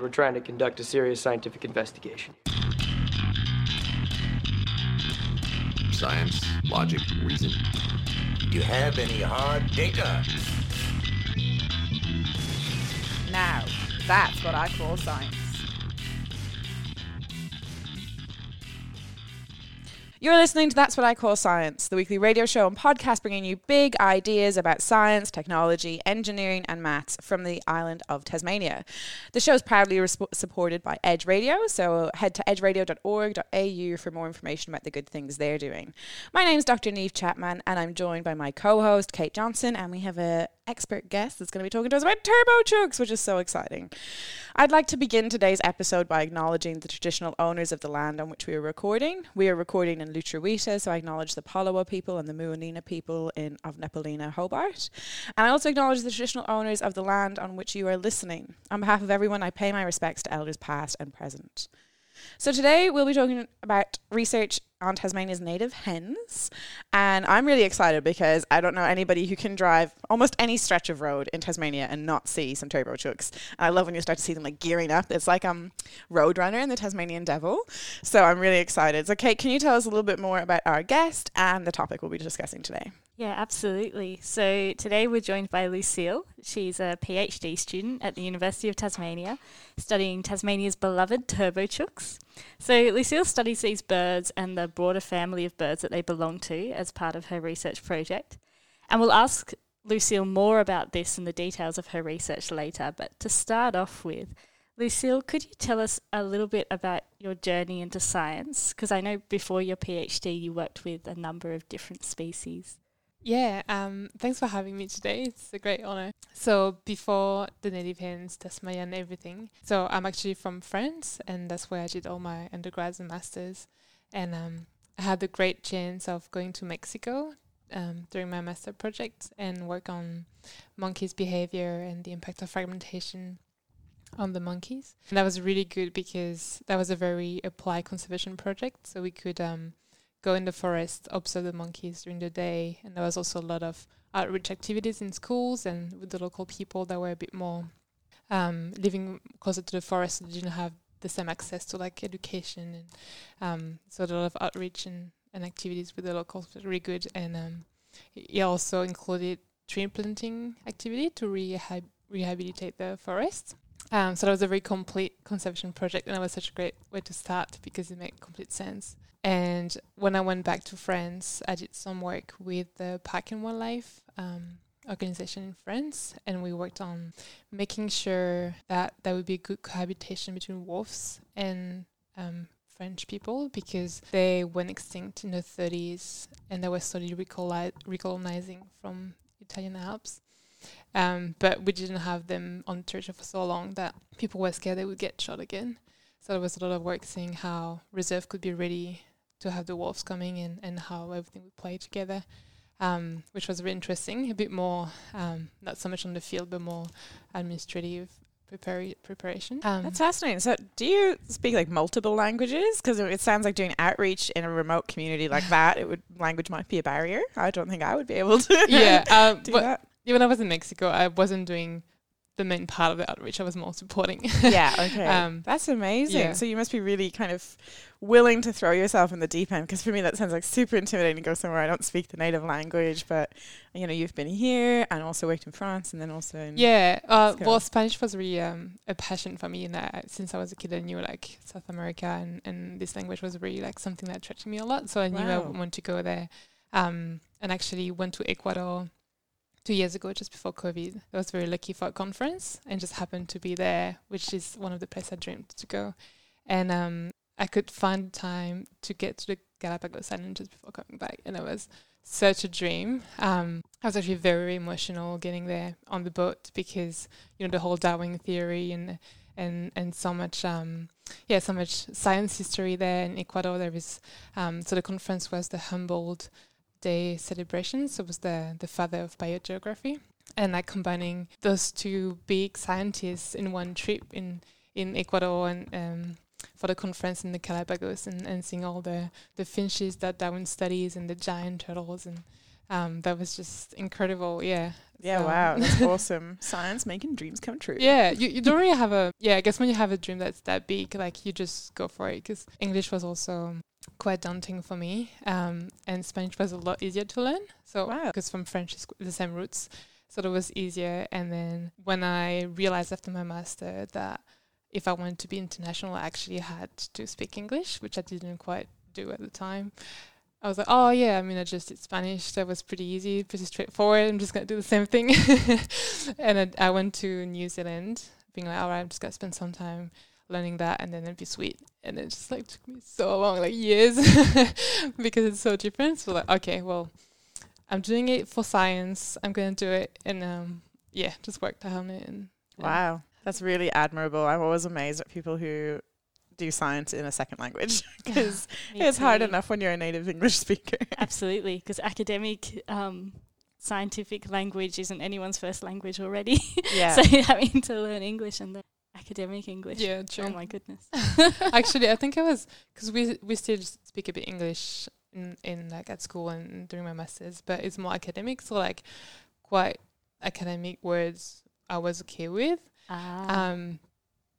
We're trying to conduct a serious scientific investigation. Science, logic, reason. Do you have any hard data? Now, that's what I call science. You're listening to That's What I Call Science, the weekly radio show and podcast bringing you big ideas about science, technology, engineering, and maths from the island of Tasmania. The show is proudly resp- supported by Edge Radio, so head to edgeradio.org.au for more information about the good things they're doing. My name is Dr. Neve Chapman, and I'm joined by my co host, Kate Johnson, and we have a expert guest that's going to be talking to us about turbo chooks, which is so exciting. I'd like to begin today's episode by acknowledging the traditional owners of the land on which we are recording. We are recording in Lutruwita, so I acknowledge the Palawa people and the Muwinina people in of Nipaluna, Hobart. And I also acknowledge the traditional owners of the land on which you are listening. On behalf of everyone, I pay my respects to elders past and present. So today we'll be talking about research on Tasmania's native hens. And I'm really excited because I don't know anybody who can drive almost any stretch of road in Tasmania and not see some turbo chooks. And I love when you start to see them like gearing up. It's like um Roadrunner and the Tasmanian Devil. So I'm really excited. So Kate, can you tell us a little bit more about our guest and the topic we'll be discussing today? Yeah, absolutely. So today we're joined by Lucille. She's a PhD student at the University of Tasmania, studying Tasmania's beloved turbo chooks. So Lucille studies these birds and the broader family of birds that they belong to as part of her research project. And we'll ask Lucille more about this and the details of her research later. But to start off with, Lucille, could you tell us a little bit about your journey into science? Because I know before your PhD you worked with a number of different species. Yeah, um, thanks for having me today. It's a great honor. So, before the native hens, Tasmania, and everything, so I'm actually from France, and that's where I did all my undergrads and masters. And um, I had the great chance of going to Mexico um, during my master project and work on monkeys' behavior and the impact of fragmentation on the monkeys. And that was really good because that was a very applied conservation project. So we could um, go in the forest, observe the monkeys during the day, and there was also a lot of outreach activities in schools and with the local people that were a bit more um, living closer to the forest. Didn't have the same access to like education, and um, so a lot of outreach and, and activities with the locals was really good. And um, it also included tree planting activity to rehab- rehabilitate the forest. Um, so that was a very complete conservation project, and it was such a great way to start because it made complete sense. And when I went back to France, I did some work with the Park and Wildlife um, organization in France, and we worked on making sure that there would be good cohabitation between wolves and um, French people because they went extinct in the 30s and they were slowly recolonizing from Italian Alps. Um, but we didn't have them on the territory for so long that people were scared they would get shot again. So there was a lot of work seeing how reserve could be ready to have the wolves coming in and how everything would play together, um, which was very interesting. A bit more, um, not so much on the field, but more administrative prepar- preparation. Um, That's fascinating. So, do you speak like multiple languages? Because it sounds like doing outreach in a remote community like that, it would language might be a barrier. I don't think I would be able to. yeah, um, do but that. yeah, when I was in Mexico, I wasn't doing the main part of the outreach. I was more supporting. Yeah. Okay. Um, That's amazing. yeah. So you must be really kind of willing to throw yourself in the deep end. Because for me, that sounds like super intimidating to go somewhere I don't speak the native language. But you know, you've been here and also worked in France, and then also in Yeah, uh, well. Spanish was really um, a passion for me, and I, since I was a kid, I knew like South America, and, and this language was really like something that attracted me a lot. So I knew I Wow. wanted to go there, um, and actually went to Ecuador two years ago, just before COVID. I was very lucky for a conference, and just happened to be there, which is one of the places I dreamed to go, and um, I could find time to get to the Galapagos Island just before coming back, and it was such a dream. Um, I was actually very emotional getting there on the boat because you know the whole Darwin theory and and and so much um, yeah so much science history there in Ecuador. There is um, so the conference was the Humboldt Day celebration, so it was the the father of biogeography, and like combining those two big scientists in one trip in in Ecuador and um, for the conference in the Galapagos and, and seeing all the, the finches that Darwin studies and the giant turtles and Um, that was just incredible. Yeah. Yeah, So- wow, that's awesome. Science making dreams come true. Yeah, you, you don't really have a yeah. I guess when you have a dream that's that big, like you just go for it. Because English was also quite daunting for me, um, and Spanish was a lot easier to learn. So Wow. because from French is the same roots, so it was easier. And then when I realized after my master that if I wanted to be international, I actually had to speak English, which I didn't quite do at the time. I was like, oh yeah, I mean, I just did Spanish. That was pretty easy, pretty straightforward. I'm just gonna do the same thing. and I, I went to New Zealand, being like, all right, I'm just gonna spend some time learning that, and then it'd be sweet. And it just like took me so long, like years, because it's so different. So like, okay, well, I'm doing it for science. I'm gonna do it, and um, yeah, just worked on it. And yeah. Wow, that's really admirable. I'm always amazed at people who do science in a second language because Me it's hard enough when you're a native English speaker. Absolutely, because academic, um, scientific language isn't anyone's first language already. yeah. so having to learn English and then academic English. Yeah, true. Oh my goodness. Actually, I think I was because we we still speak a bit English in, in like at school and during my masters, but it's more academic. So like quite academic words I was okay with, Ah. um,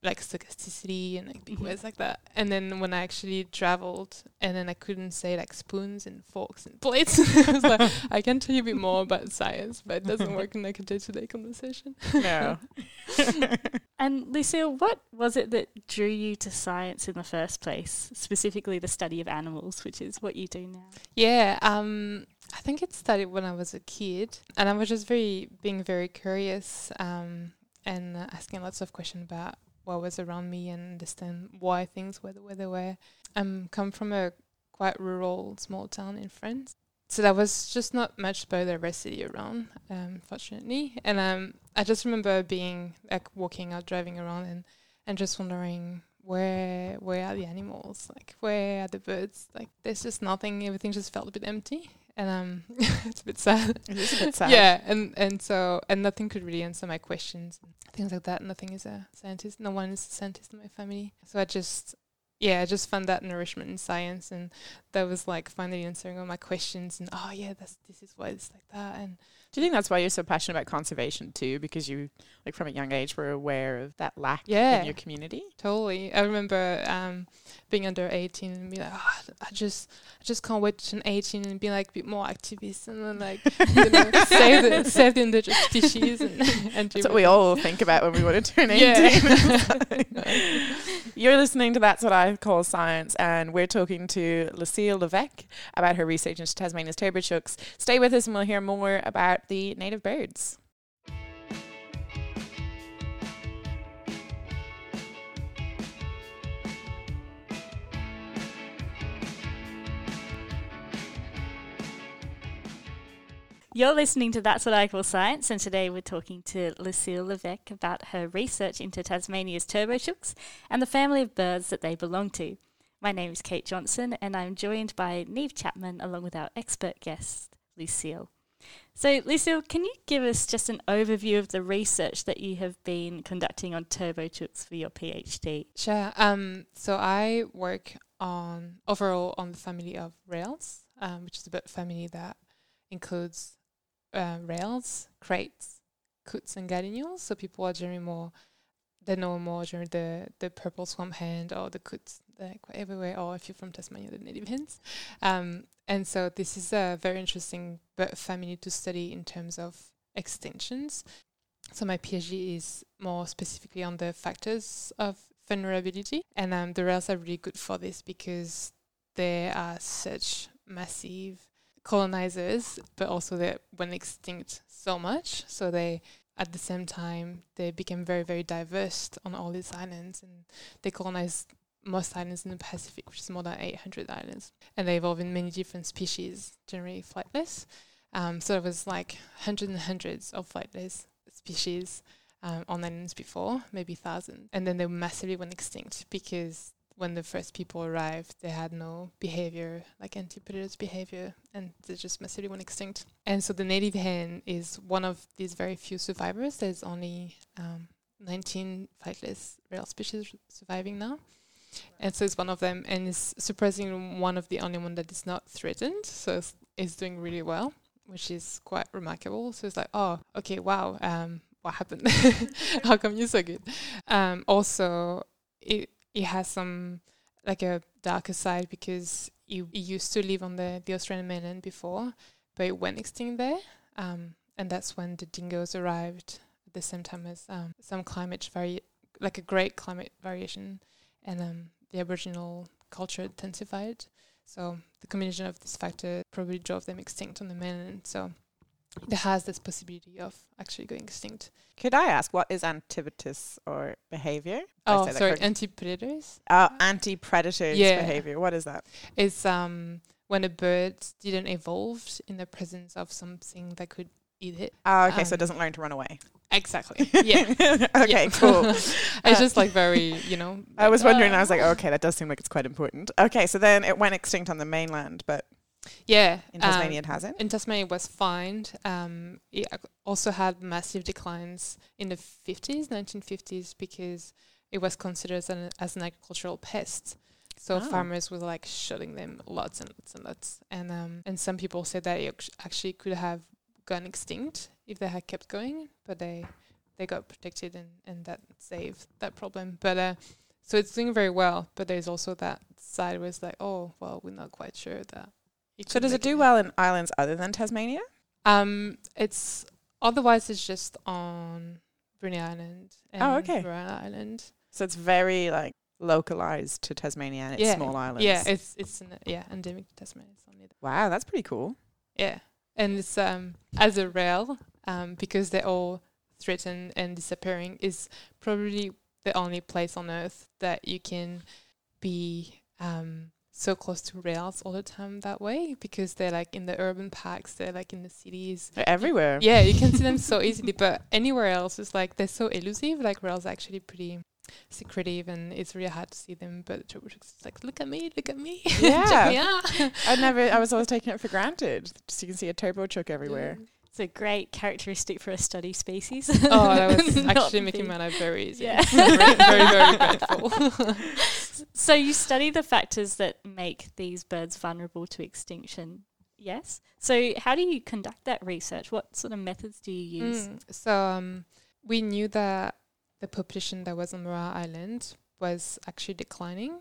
like stochasticity and like big Mhm. words like that. And then when I actually traveled, and then I couldn't say like spoons and forks and plates, I was like, I can tell you a bit more about science, but it doesn't work in like a day to day conversation. no. And Lucille, what was it that drew you to science in the first place? Specifically, the study of animals, which is what you do now. Yeah, um, I think it started when I was a kid, and I was just very being very curious, um, and uh, asking lots of questions about what was around me and understand why things were the way they were. I'm come from a quite rural small town in France, so there was just not much biodiversity around, um, fortunately. And um, I just remember being like walking out, driving around, and and just wondering where where are the animals? Like where are the birds? Like there's just nothing. Everything just felt a bit empty, and um, it's a bit sad. It is a bit sad. Yeah, and and so and nothing could really answer my questions, things like that. Nothing is a scientist. No one is a scientist in my family. So I just yeah, I just found that nourishment in science, and that was like finally answering all my questions. And oh yeah, that's this is why it's like that. And Do you think that's why you're so passionate about conservation too? Because you, like, from a young age, were aware of that lack Yeah. in your community. Totally. I remember um, being under 18 and be like, oh, I just, I just can't wait to turn 18 and be like a bit more activist and then like, you know, save the save the endangered species and and That's what we all think about when we want to turn 18. Yeah. You're listening to That's What I Call Science, and we're talking to Lucille Levesque about her research into Tasmania's turbochooks. Stay with us and we'll hear more about the native birds. You're listening to That's What I Call Science, and today we're talking to Lucille Levesque about her research into Tasmania's turbochooks and the family of birds that they belong to. My name is Kate Johnson, and I'm joined by Neve Chapman along with our expert guest, Lucille. So, Lucille, can you give us just an overview of the research that you have been conducting on turbochooks for your PhD? Sure. Um, so I work on overall on the family of rails, um, which is a bird family that includes uh, rails, crakes, coots, and gallinules. So people are generally more they know more during the the purple swamphen or the coots they're everywhere. Or if you're from Tasmania, the native hens. Um, and so this is a very interesting family to study in terms of extinctions. So my PhD is more specifically on the factors of vulnerability, and um, the rails are really good for this because they are such massive colonizers, but also they went extinct so much. So they, at the same time, they became very very diverse on all these islands, and they colonized most islands in the Pacific, which is more than 800 islands, and they evolved in many different species, generally flightless. Um, so it was like hundreds and hundreds of flightless species um, on islands before, maybe thousands. and then they massively went extinct because when the first people arrived, they had no behavior like anti-predators behavior, and they just massively went extinct. And so the native hen is one of these very few survivors. There's only um, 19 flightless rail species surviving now. And so it's one of them, and it's surprisingly one of the only one that is not threatened. So it's, it's doing really well which is quite remarkable. So it's like, oh, okay, wow, um, what happened? How come you're so good? Um, also, it it has some like a darker side because it, used to live on the the Australian mainland before, but it went extinct there. Um, and that's when the dingoes arrived at the same time as um, some climate vari- like a great climate variation, and um, the Aboriginal culture intensified. So the combination of this factor probably drove them extinct on the mainland. So it has this possibility of actually going extinct. Could I ask what is antibitus or behavior? Oh, sorry, anti-predators. Uh, anti-predators Yeah. behavior. What is that? It's um when a bird didn't evolve in the presence of something that could eat it. Oh, okay, so it Um, doesn't learn to run away. Exactly. Yeah. okay, Yeah. cool. it's just like very, you know. I was like, wondering. I ah. was like, okay, that does seem like it's quite important. Okay, so then it went extinct on the mainland, but yeah. in um, Tasmania it hasn't. in Tasmania it was fine. Um, it also had massive declines in the 50s, 1950s, because it was considered as an, as an agricultural pest. So Oh. farmers were like shooting them lots and lots and lots. And um, and some people said that it actually could have gone extinct if they had kept going, but they they got protected and, and that saved that problem. But uh, so it's doing very well. But there's also that side where it's like, oh well, we're not quite sure that. So does it do well in islands other than Tasmania? um, it's otherwise it's just on Bruny Island and Oh, okay. Island. So it's very like localized to Tasmania and its Yeah, small islands. Yeah, it's it's an, yeah endemic to Tasmania. Wow, that's pretty cool. Yeah, and it's um as a rail um because they're all threatened and disappearing is probably the only place on earth that you can be um so close to rails all the time that way because they're like in the urban parks, they're like in the cities. They're everywhere. Yeah, you can see them so easily, but anywhere else is like they're so elusive. Like rails are actually pretty secretive, and it's really hard to see them. But the Turbo Chooks is like, look at me, look at me, Yeah. check me out. I never. I was always taking it for granted. Just you can see a turbo chook everywhere. It's a great characteristic for a study species. Oh, that was actually making my life very easy. Yeah. very, very, very grateful. So you study the factors that make these birds vulnerable to extinction. Yes. So how do you conduct that research? What sort of methods do you use? Mm, so um, we knew that the population that was on Maria Island was actually declining,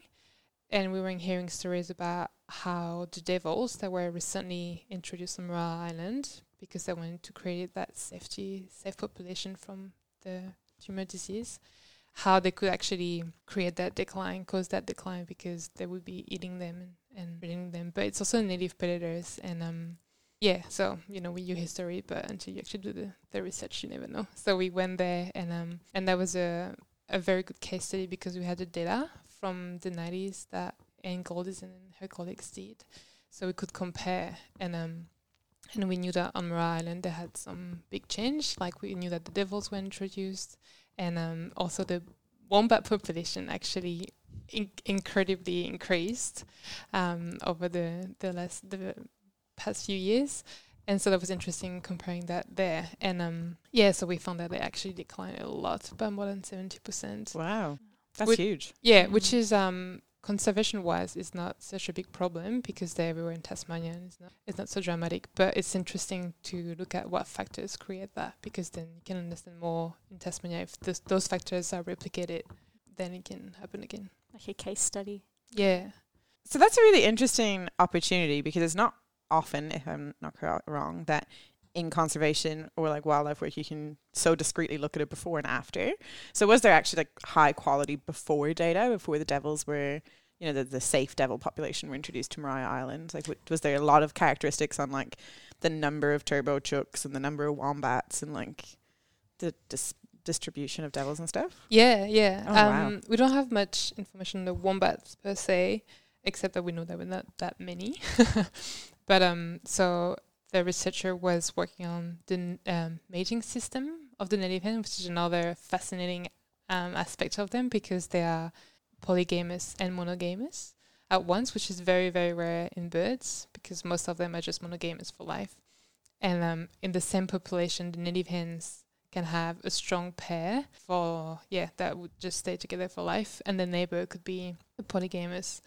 and we were hearing stories about how the devils that were recently introduced on Maria Island because they wanted to create that safety safe population from the tumor disease. How they could actually create that decline, cause that decline, because they would be eating them and, breeding them. But it's also native predators, and um, yeah, so you know we use history, but until you actually do the, the research, you never know. So we went there, and um, and that was a a very good case study because we had the data from the nineties that Anne Goldizen and her colleagues did, so we could compare, and um, and we knew that on Maria Island they had some big change. Like we knew that the devils were introduced, and um, also the wombat population actually in- incredibly increased um, over the the last the past few years. And so that was interesting comparing that there. And um, yeah, so we found that they actually declined a lot by more than 70%. Wow, that's Would- huge. Yeah, which is um, conservation wise is not such a big problem because they're everywhere in Tasmania and it's not it's not so dramatic. But it's interesting to look at what factors create that because then you can understand more in Tasmania if those those factors are replicated, then it can happen again. Like a case study. Yeah. So that's a really interesting opportunity because it's not often, if I'm not cor- wrong, that in conservation or like wildlife work you can so discreetly look at it before and after. So was there actually like high quality before data before the devils were you know the, the safe devil population were introduced to Maria Island? Like w- was there a lot of characteristics on like the number of turbo chooks and the number of wombats and like the dis- distribution of devils and stuff? Yeah, yeah. Oh, wow. um, We don't have much information on the wombats per se, except that we know there were not that many. but um, so the researcher was working on the um, mating system of the native hen, which is another fascinating um, aspect of them because they are polygamous and monogamous at once, which is very, very rare in birds because most of them are just monogamous for life. And um, in the same population, the native hens can have a strong pair for yeah that would just stay together for life, and the neighbor could be a polygamous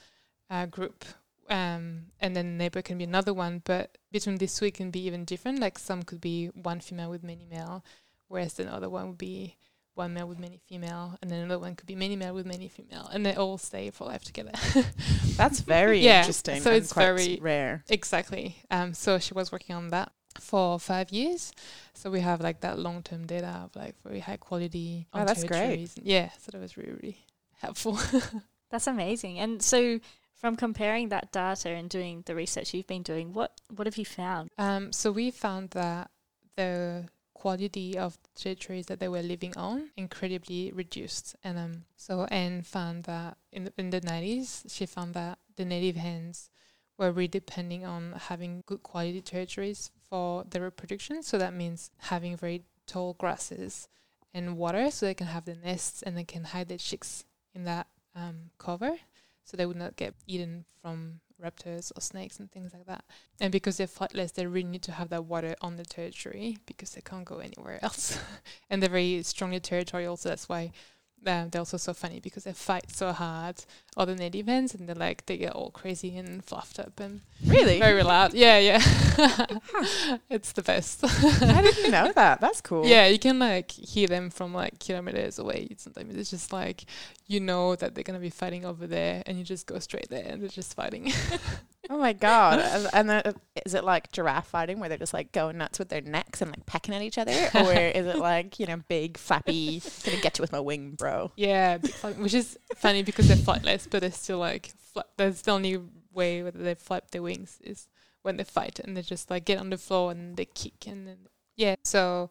uh, group um, and then neighbor can be another one. But between these two, it can be even different. Like some could be one female with many male, whereas the other one would be one male with many female, and then another one could be many male with many female, and they all stay for life together. That's very Yeah, interesting. so and it's quite very- rare. exactly. Um, so she was working on that for five years. So we have like that long term data of like very high quality. Oh, that's great. territories. Yeah, so that was really really helpful. That's amazing. And so, from comparing that data and doing the research you've been doing, what what have you found? Um, so we found that the quality of the territories that they were living on incredibly reduced, and um, so Anne found that in the, in the nineties, she found that the native hens were really depending on having good quality territories for their reproduction. So that means having very tall grasses and water, so they can have the nests and they can hide their chicks in that um, cover, so they would not get eaten from raptors or snakes and things like that. And because they're flightless, they really need to have that water on the territory because they can't go anywhere else. and they're very strongly territorial, so that's why um, they're also so funny because they fight so hard, all the native hens, and they're like, they get all crazy and fluffed up and Really? very loud. Yeah, yeah. it's the best. I didn't know that. That's cool. Yeah, you can like hear them from like kilometers away. Sometimes it's just like you know that they're gonna be fighting over there, and you just go straight there, and they're just fighting. Oh my god! and and is it like giraffe fighting where they're just like going nuts with their necks and like pecking at each other, or is it like you know big flappy gonna get you with my wing, bro? yeah, which is funny because they're flightless, but they're still like fla- that's the only way whether they flap their wings is when they fight, and they just like get on the floor and they kick, and then yeah. So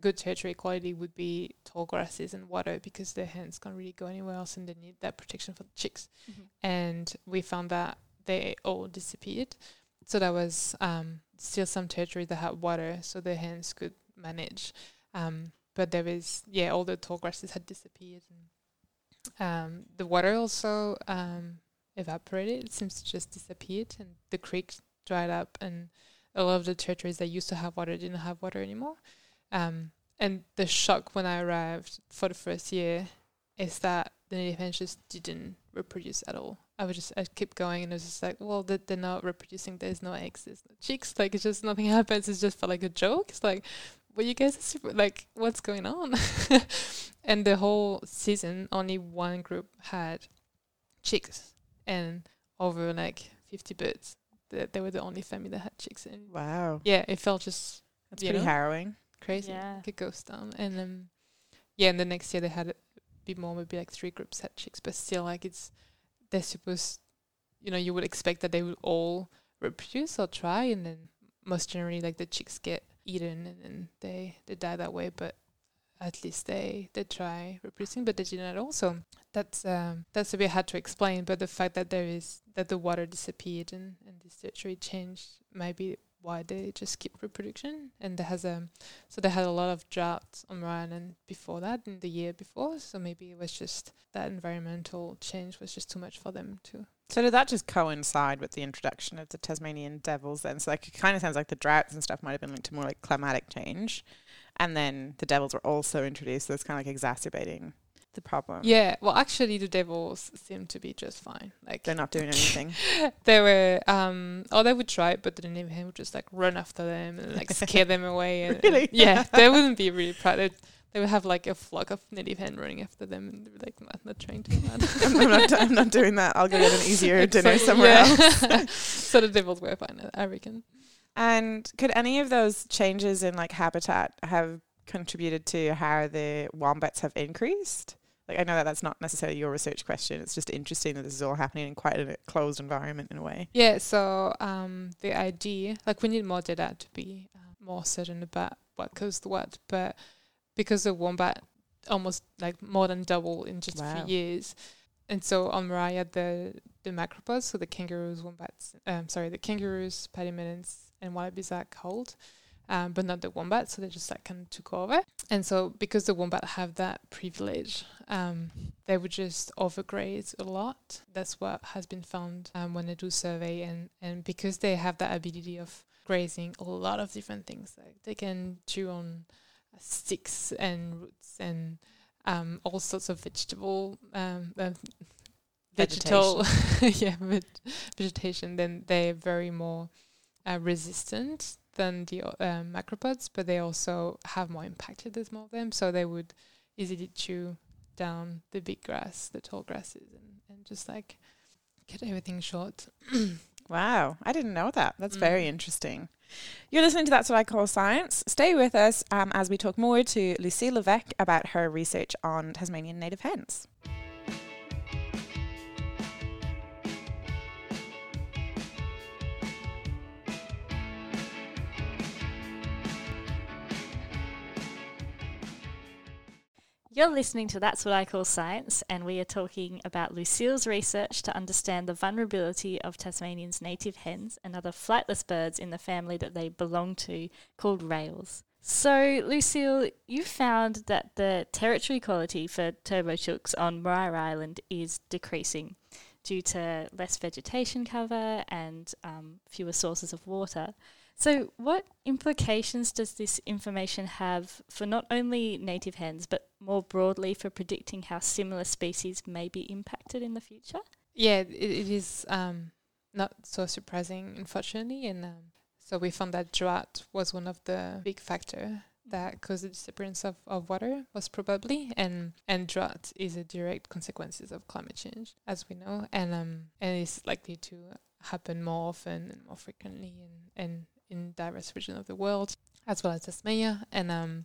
good territory quality would be tall grasses and water because their hens can't really go anywhere else, and they need that protection for the chicks. Mm-hmm. and we found that they all disappeared. So there was um, still some territory that had water, so the hens could manage. Um, but was, yeah, all the tall grasses had disappeared, and um, the water also um, evaporated. It seems to just disappeared, and the creek dried up, and a lot of the territories that used to have water didn't have water anymore. Um, and the shock when I arrived for the first year is that the native hens just didn't reproduce at all. I would just I kept going and it was just like, well, they- they're not reproducing. There's no eggs. There's no chicks. Like it's just nothing happens. It's just for like a joke. It's like, well, you guys are super. Like, what's going on? and the whole season, only one group had chicks, and over like fifty birds. They, they were the only family that had chicks. And Wow, yeah, it felt just that's pretty know? harrowing. crazy. Yeah. Like a ghost town. And um yeah, and the next year they had a bit more, maybe like three groups had chicks, but still like it's they're supposed you know, you would expect that they would all reproduce or try and then most generally like the chicks get eaten and then they, they die that way, but at least they, they try reproducing, but they didn't at all. So that's um that's a bit hard to explain, but the fact that there is that the water disappeared and, and this territory changed might be why they just skip reproduction and there has a so they had a lot of droughts on Ryan and before that in the year before. So maybe it was just that environmental change was just too much for them to So did that just coincide with the introduction of the Tasmanian devils then? So like it kind of sounds like the droughts and stuff might have been linked to more like climatic change, and then the devils were also introduced. So it's kind of like exacerbating the problem. Yeah, well actually the devils seem to be just fine. Like they're not doing anything. they were um or they would try but the native hen would just like run after them and like scare them away and, and- yeah they wouldn't be really proud They'd- they would have like a flock of native hen running after them and they'd be like not, not trying to do that I'm, I'm not, I'm not doing that. I'll go get an easier dinner somewhere yeah. else. so the devils were fine I reckon And could any of those changes in like habitat have contributed to how the wombats have increased? Like I know that that's not necessarily your research question. It's just interesting that this is all happening in quite a closed environment in a way. Yeah, so um, the idea, like we need more data to be uh, more certain about what caused what, but because the wombat almost like more than double in just a few years, and so on Maria the the macropods, so the kangaroos, wombats, um, sorry, the kangaroos, pademelons, and wallabies are cold, um, but not the wombat, so they just like kind of took over, and so because the wombat have that privilege, um, they would just overgraze a lot. That's what has been found um, when they do survey, and and because they have that ability of grazing a lot of different things, like they can chew on sticks and roots and um, all sorts of vegetable um, uh, vegetal, yeah, vegetation, then they're very more uh, resistant than the uh, macropods, but they also have more impact there's more of them, so they would easily chew down the big grass, the tall grasses, and, and just like cut everything short. Wow, I didn't know that. That's Mm. very interesting. You're listening to That's What I Call Science. Stay with us um, as we talk more to Lucille Levesque about her research on Tasmanian native hens. You're listening to That's What I Call Science, and we are talking about Lucille's research to understand the vulnerability of Tasmanians' native hens and other flightless birds in the family that they belong to, called rails. So, Lucille, you found that the territory quality for turbo chooks on Maria Island is decreasing due to less vegetation cover and um, fewer sources of water. So, what implications does this information have for not only native hens, but more broadly for predicting how similar species may be impacted in the future? Yeah, it, it is um, not so surprising, unfortunately. And um, so we found that drought was one of the big factor that caused the disappearance of, of water, most probably. And and drought is a direct consequences of climate change, as we know, and um and it's likely to happen more often and more frequently and and in diverse regions of the world, as well as Tasmania. And um,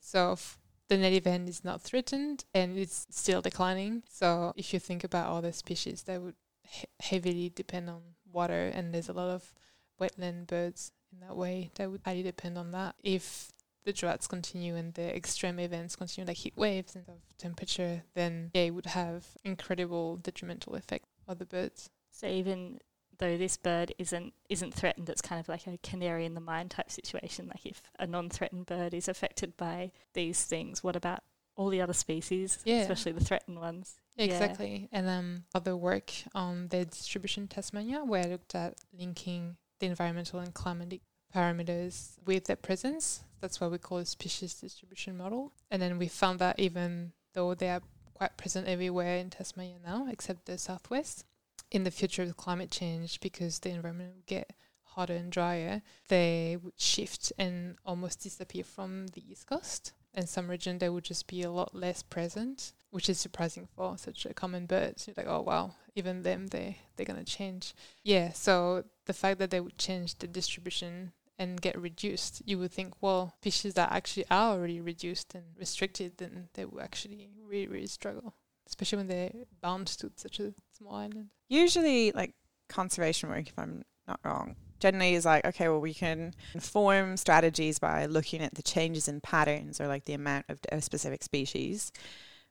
so f- the native hen is not threatened and it's still declining. So if you think about other species that would he- heavily depend on water, and there's a lot of wetland birds in that way that would highly depend on that. If the droughts continue and the extreme events continue, like heat waves and of temperature, then yeah, it would have incredible detrimental effect on the birds. So even though this bird isn't isn't threatened, it's kind of like a canary in the mine type situation. Like if a non-threatened bird is affected by these things, what about all the other species, Yeah. especially the threatened ones? Yeah. Exactly. And um, other work on the distribution in Tasmania, where I looked at linking the environmental and climatic parameters with their presence. That's what we call a species distribution model. And then we found that even though they are quite present everywhere in Tasmania now, except the southwest, in the future of climate change, because the environment will get hotter and drier, they would shift and almost disappear from the east coast. And some region they would just be a lot less present, which is surprising for such a common bird. You're like, oh wow, even them they they're gonna change. Yeah, so the fact that they would change the distribution and get reduced, you would think, well, species that actually are already reduced and restricted, then they will actually really, really struggle, especially when they're bound to such a small island. Usually, like conservation work, if I'm not wrong, generally is like, okay, well, we can inform strategies by looking at the changes in patterns or like the amount of a specific species.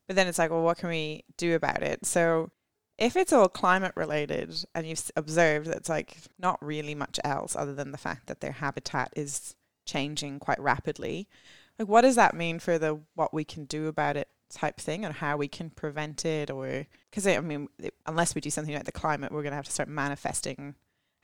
But then it's like, well, what can we do about it? So if it's all climate related and you've observed that it's like not really much else other than the fact that their habitat is changing quite rapidly, like what does that mean for the what we can do about it type thing and how we can prevent it or because I mean it, unless we do something about the climate we're going to have to start manifesting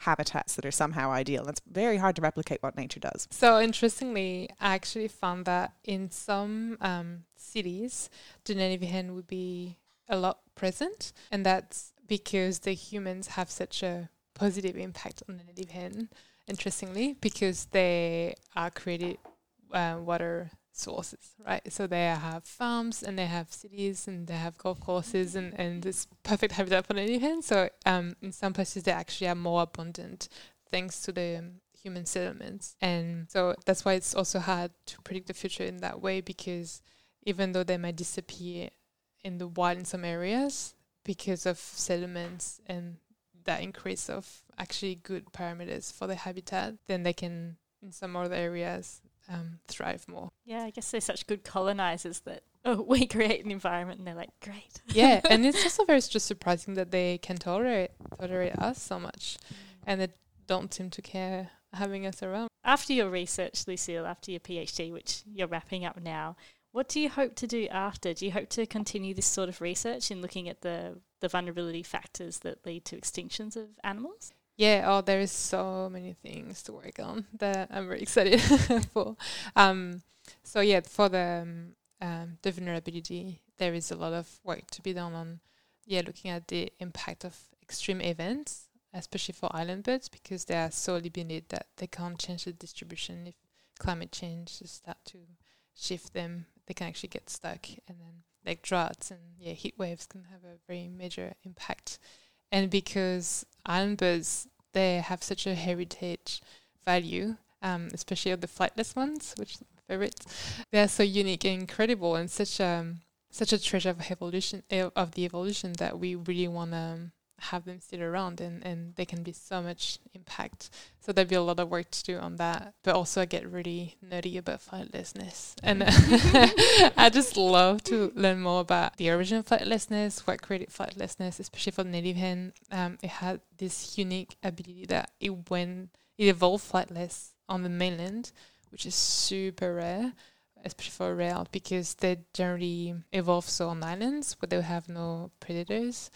habitats that are somehow ideal. It's very hard to replicate what nature does. So interestingly, I actually found that in some um, cities, the native hen would be a lot present, and that's because the humans have such a positive impact on the native hen. Interestingly, because they are created uh, water sources, right? So they have farms and they have cities and they have golf courses and, and this perfect habitat for hens. So um, in some places they actually are more abundant thanks to the um, human settlements. And so that's why it's also hard to predict the future in that way because even though they might disappear in the wild in some areas because of settlements and that increase of actually good parameters for the habitat, then they can in some other areas um, thrive more. Yeah, I guess they're such good colonizers that oh, we create an environment and they're like, great. yeah, and it's also very just surprising that they can tolerate tolerate us so much, and they don't seem to care having us around. After your research, Lucille, after your PhD, which you're wrapping up now, what do you hope to do after? Do you hope to continue this sort of research in looking at the, the vulnerability factors that lead to extinctions of animals? Yeah, oh, there is so many things to work on that I'm very excited for. Um, so yeah, for the um, um, the vulnerability, there is a lot of work to be done on, yeah, looking at the impact of extreme events, especially for island birds, because they are so limited that they can't change the distribution. If climate change start to shift them, they can actually get stuck, and then like droughts and yeah, heat waves can have a very major impact. And because island birds they have such a heritage value, um, especially of the flightless ones, which are my favorites. They are so unique and incredible, and such um such a treasure of evolution of the evolution that we really want to have them still around and, and they can be so much impact. So there'd be a lot of work to do on that. But also I get really nerdy about flightlessness. And I just love to learn more about the origin of flightlessness, what created flightlessness, especially for the native hen. Um, it had this unique ability that it went it evolved flightless on the mainland, which is super rare especially for a rail, because they generally evolve so on islands where they have no predators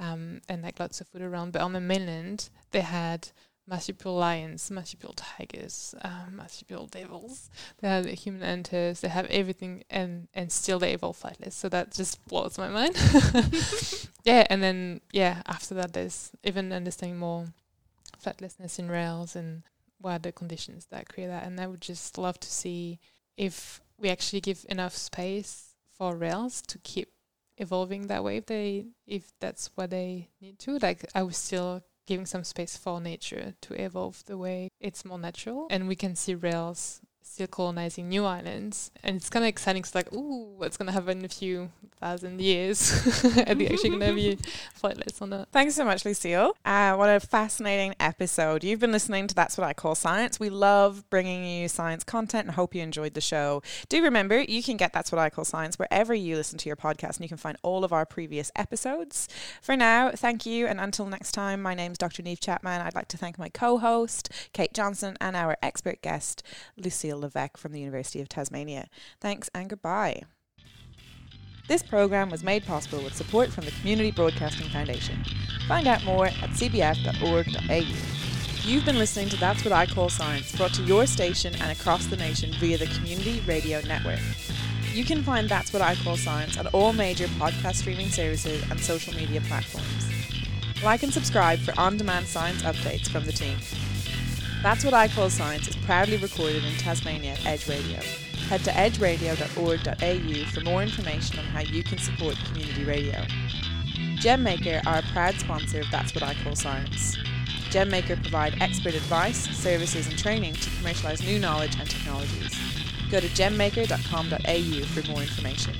um, and like lots of food around. But on the mainland, they had marsupial lions, marsupial tigers, um, marsupial devils. They have human hunters. They have everything, and and still they evolve flightless. So that just blows my mind. yeah, and then yeah, after that, there's even understanding more flightlessness in rails and what are the conditions that create that. And I would just love to see if we actually give enough space for rails to keep evolving that way if they if that's what they need to like i was still giving some space for nature to evolve the way it's more natural. And we can see rails still colonizing new islands. And it's kind of exciting. It's like, ooh, what's going to happen in a few thousand years? Are they actually going to be flightless or not? Thanks so much, Lucille. Uh, what a fascinating episode. You've been listening to That's What I Call Science. We love bringing you science content and hope you enjoyed the show. Do remember, you can get That's What I Call Science wherever you listen to your podcast, and you can find all of our previous episodes. For now, thank you. And until next time, my name's Dr. Neve Chapman. I'd like to thank my co host, Kate Johnson, and our expert guest, Lucille Levesque from the University of Tasmania. Thanks and goodbye. This program was made possible with support from the Community Broadcasting Foundation. Find out more at cbf.org.au. You've been listening to That's What I Call Science, brought to your station and across the nation via the Community Radio Network. You can find That's What I Call Science on all major podcast streaming services and social media platforms. Like and subscribe for on demand science updates from the team. That's What I Call Science is proudly recorded in Tasmania at Edge Radio. Head to edgeradio.org.au for more information on how you can support community radio. GemMaker are a proud sponsor of That's What I Call Science. GemMaker provide expert advice, services and training to commercialise new knowledge and technologies. Go to gemmaker.com.au for more information.